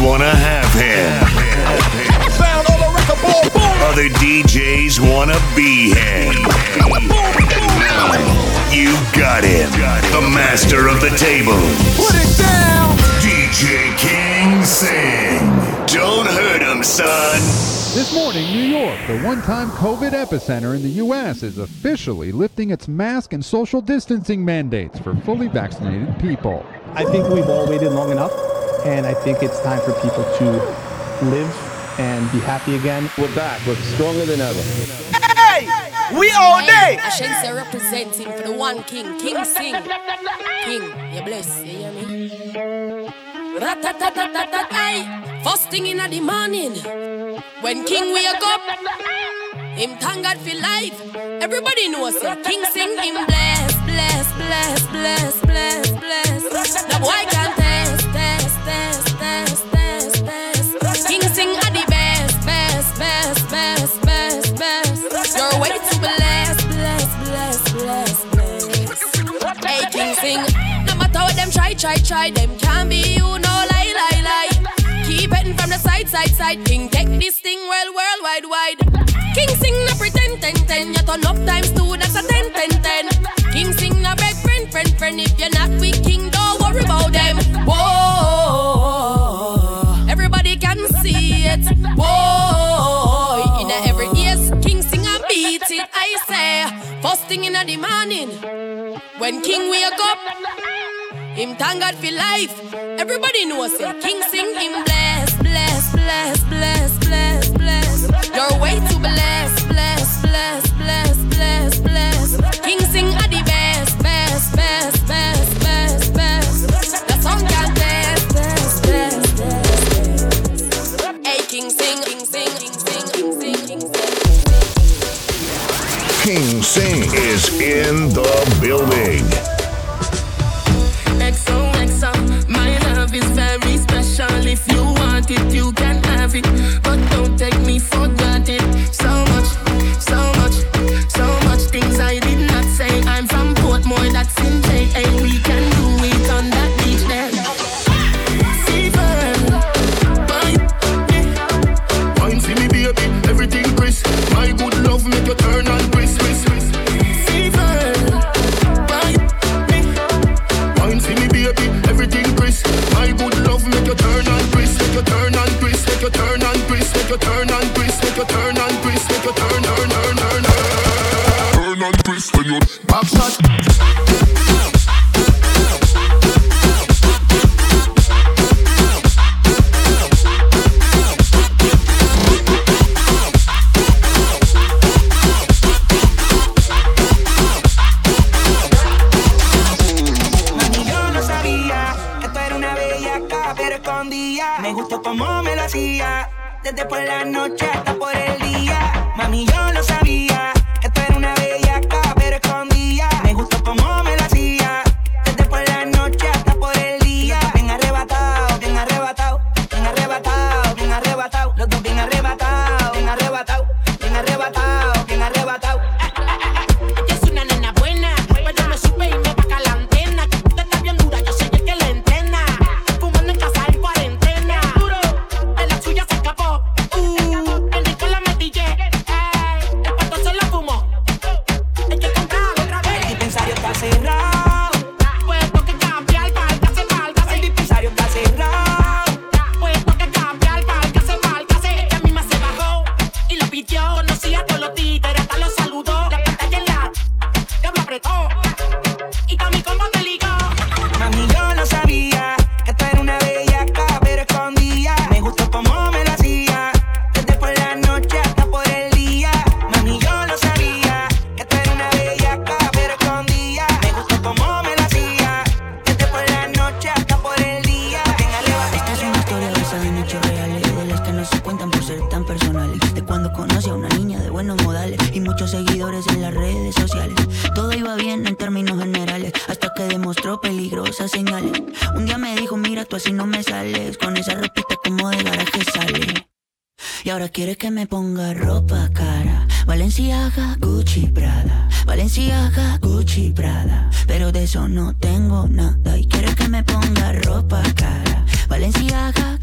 DJs wanna have him. Sound on the record board, boom. Other DJs wanna be him. You got him. The master of the table. Put it down. DJ King Sing. Don't hurt him, son. This morning, New York, the one time COVID epicenter in the U.S., is officially lifting its mask and social distancing mandates for fully vaccinated people. I think we've all waited long enough, and I think it's time for people to live and be happy again. We're back. We're stronger than ever. Hey, we all day. Ashense representing for the one king, King Sing. King, you bless, you hear me? Rat-tat-tat-tat-tat. First thing in the morning, when King wake up, him thank God for life. Everybody knows it. King sing him bless, bless, bless, bless, bless, bless. The boy can side, side. King take this thing well, worldwide, wide. King sing no pretend, ten, ten. You turn up times two, that's a ten, ten, ten. King sing no beg friend, friend, friend. If you're not with King, don't worry about them. Whoa, everybody can see it. Whoa, in every ears, King sing and beat it. I say, first thing in the morning, when King wake up. Him thank God for life. Everybody knows it. King sing him bless, bless, bless, bless, bless, bless. Your way to bless, bless, bless, bless, bless, bless. King sing are the best, best, best, best, best, best. The song can test, test, test, test. Hey, King sing, King sing, King sing, King sing, King sing. King Sing is in the building. If you want it, you can have it. But don't take me for granted. So much, por la noche pidió. Conocía a todos los títeres, hasta los ponga ropa cara. Valenciaga, Gucci, Prada. Valenciaga, Gucci, Prada. Pero de eso no tengo nada. Y quiere que me ponga ropa cara. Valenciaga,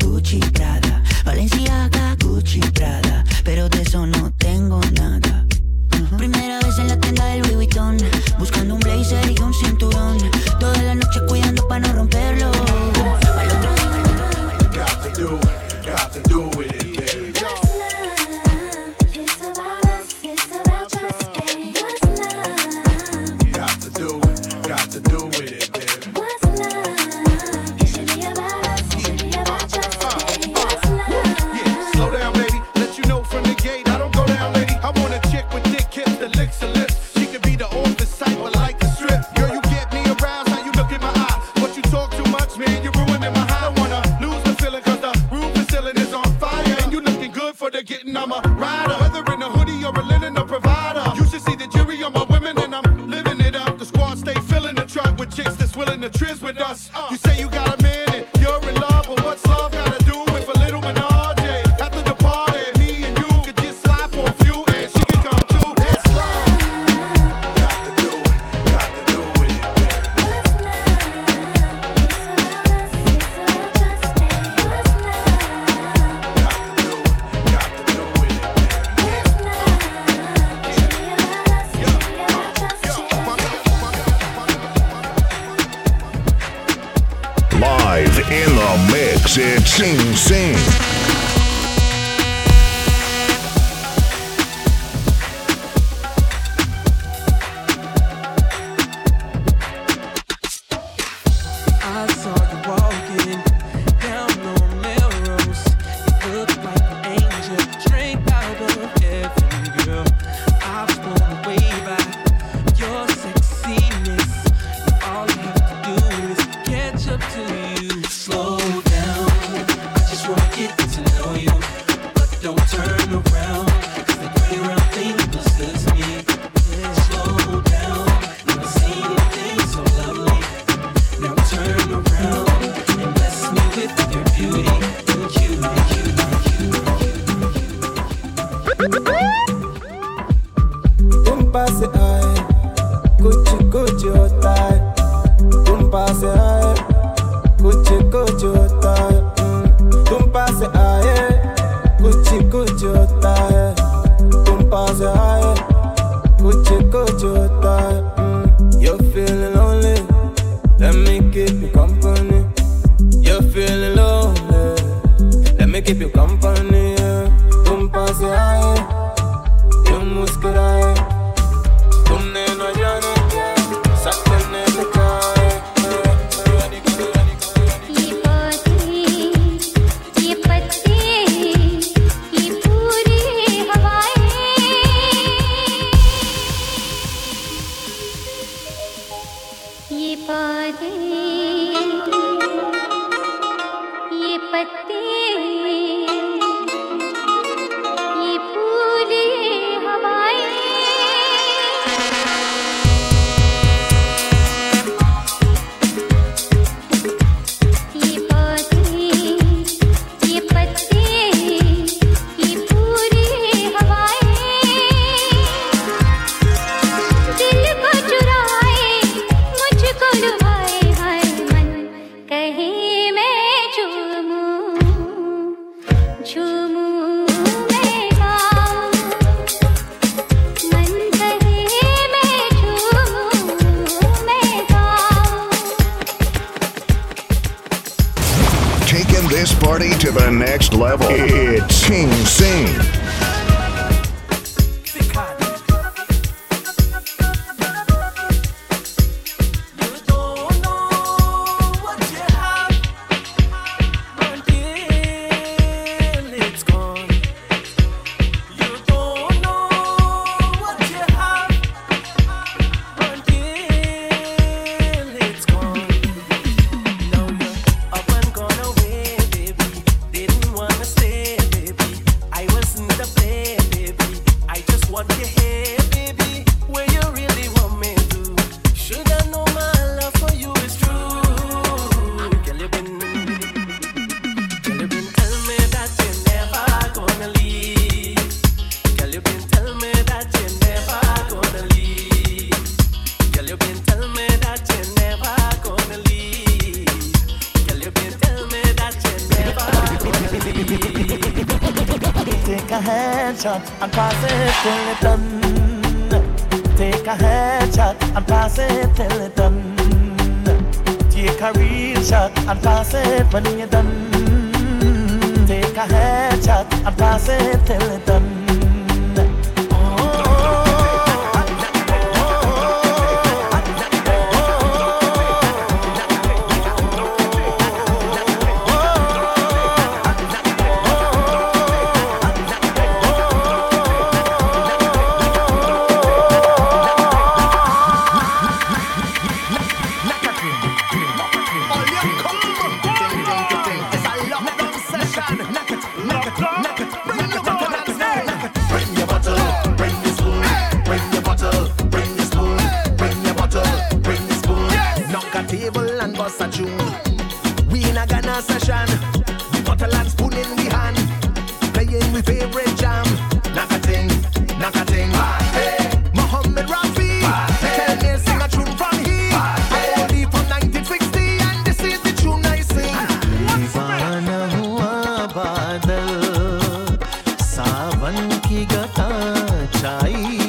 and pass it till it done. की गता छाई।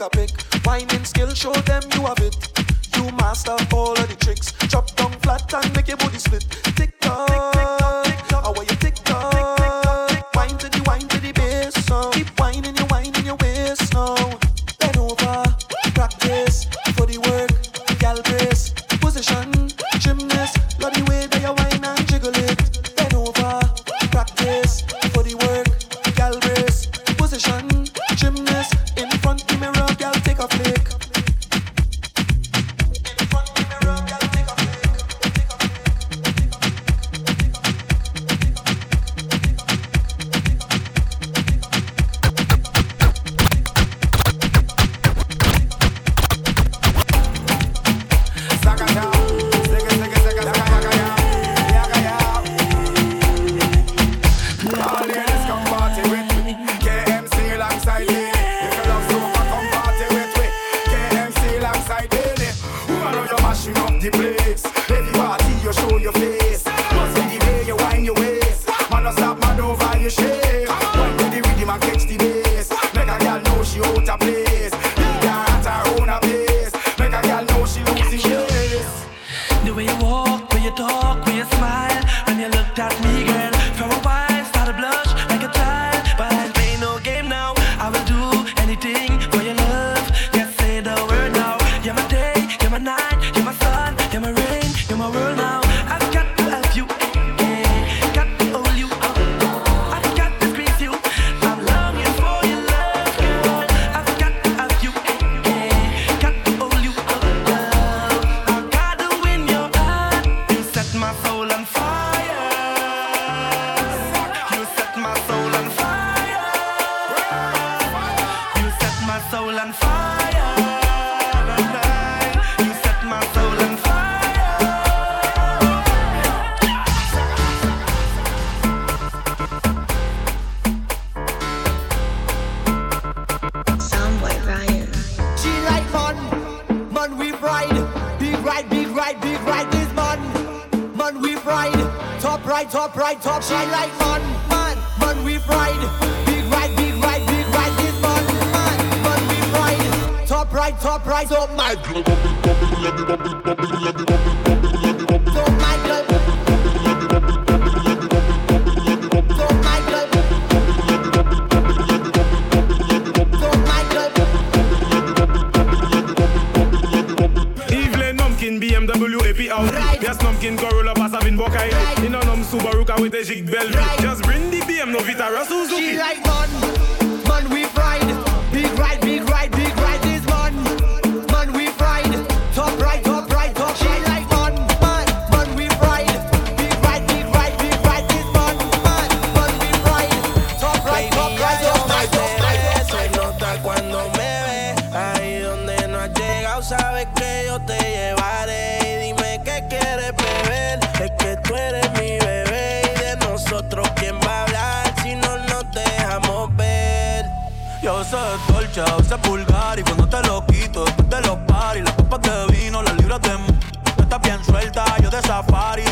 a pick. price up my. y cuando te lo quito, después te lo pari. Las copas de vino, las libras de. No estás bien suelta, yo de safari.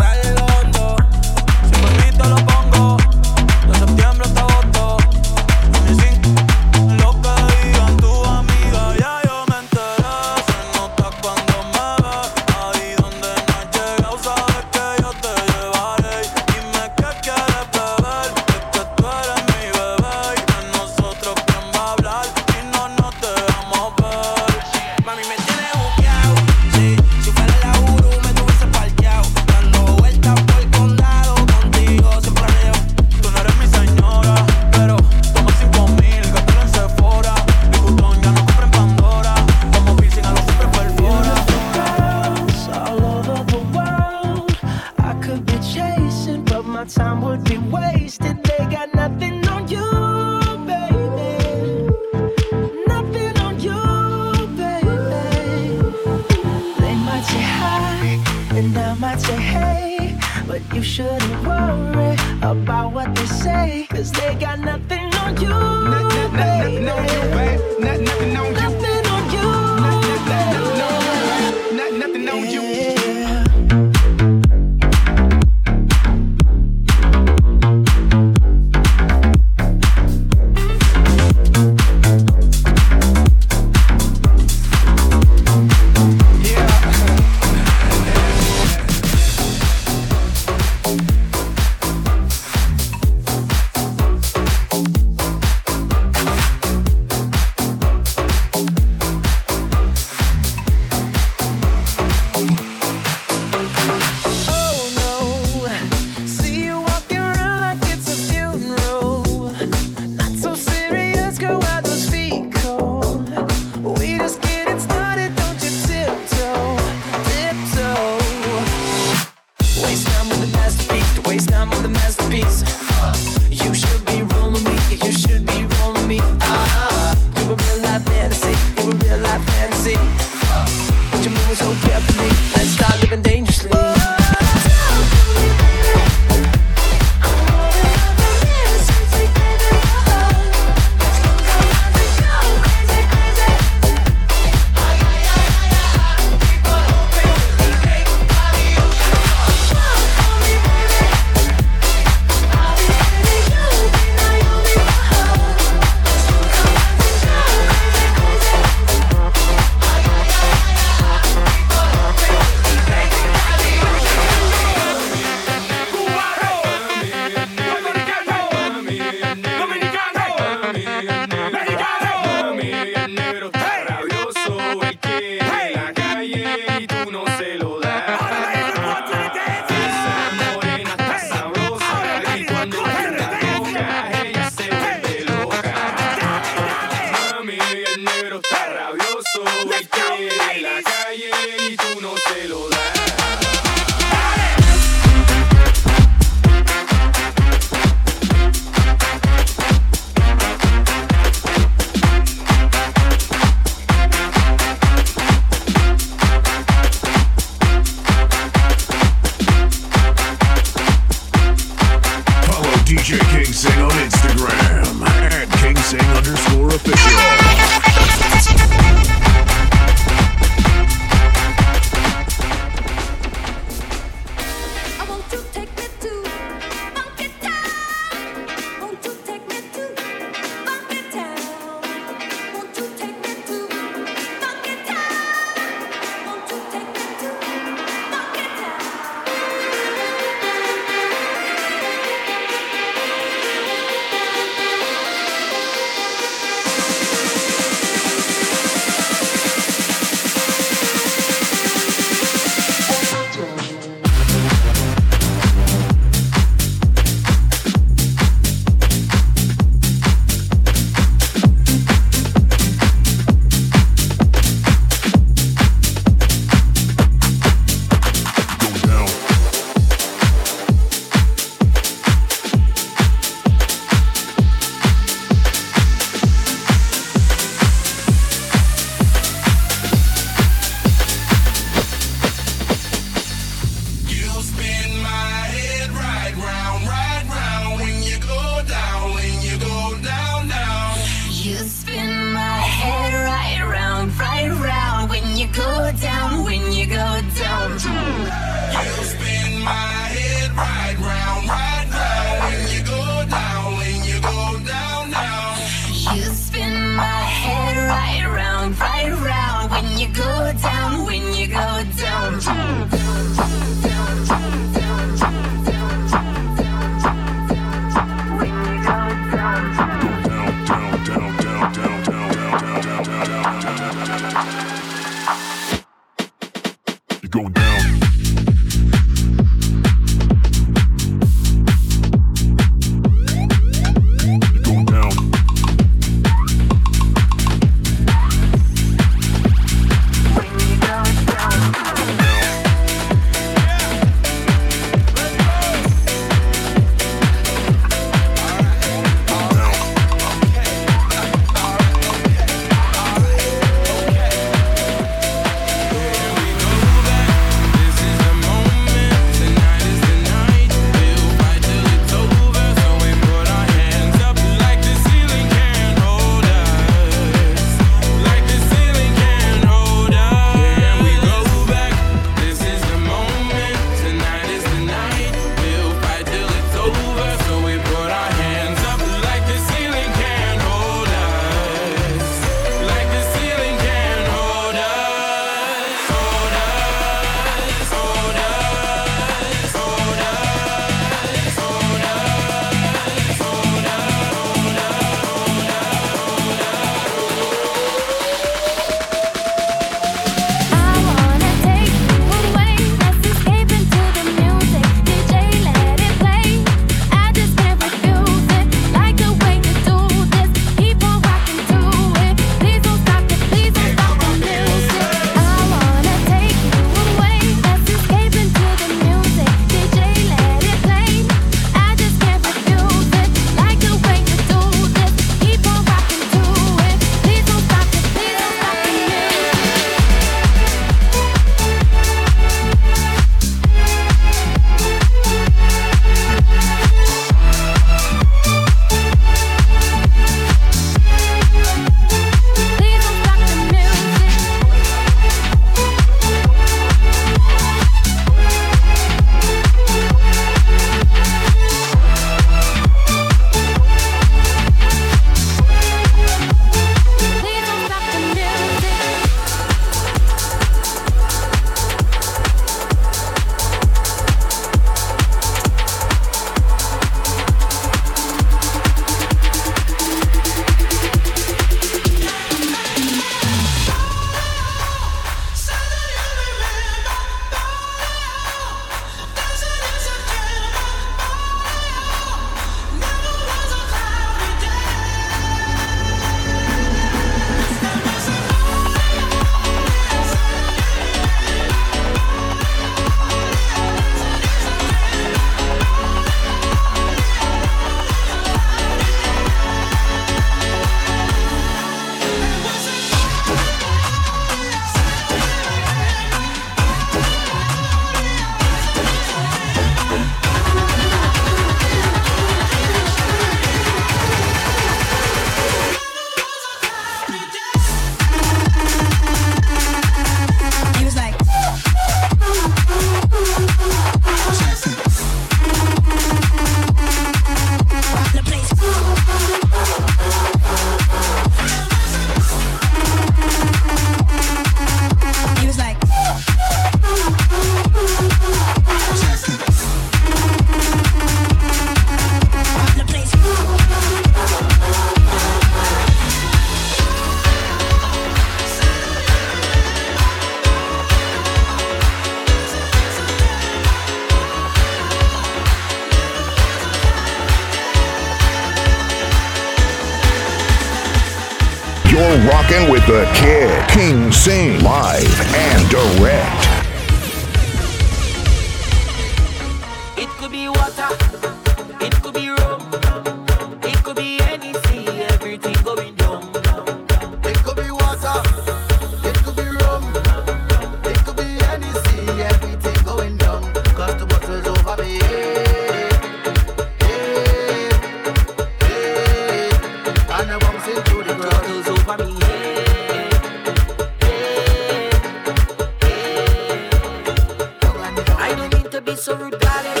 be so rude, about it.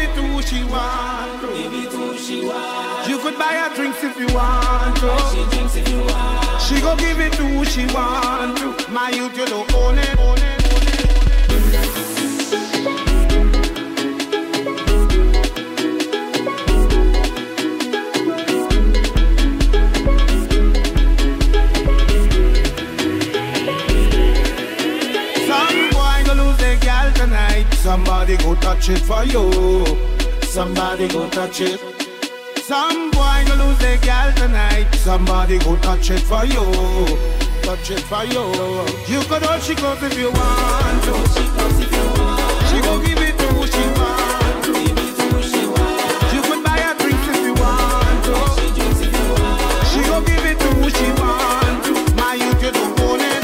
it to she want. To. Give it to she want. You could buy her drinks if you want to. She drinks if you want. She go give it to she want to. My youth, you don't own it. Own it. Somebody go touch it for you. Somebody go touch it. Some boy go lose their girl tonight. Somebody go touch it for you. Touch it for you. You could all she goes if you want to. She goes if you want. She go give it to who she wants. You could buy her drinks if you want to. She go give it to who she want. My youth, you don't it.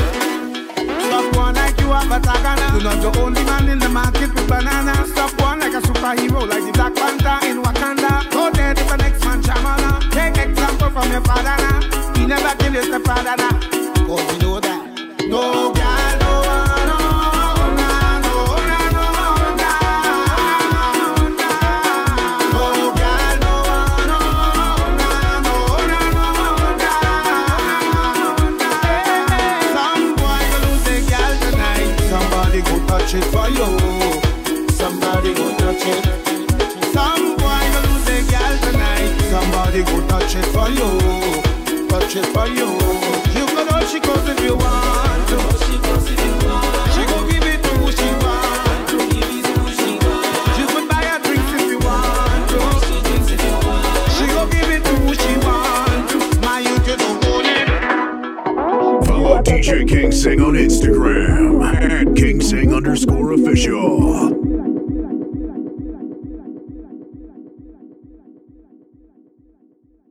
Stop one like you have a tag Do not the only man in the market banana. Stop one like a superhero, like the Black Panther in Wakanda. Go there if the next man shamana. Take example from your father now. He never killed his father nah. for you.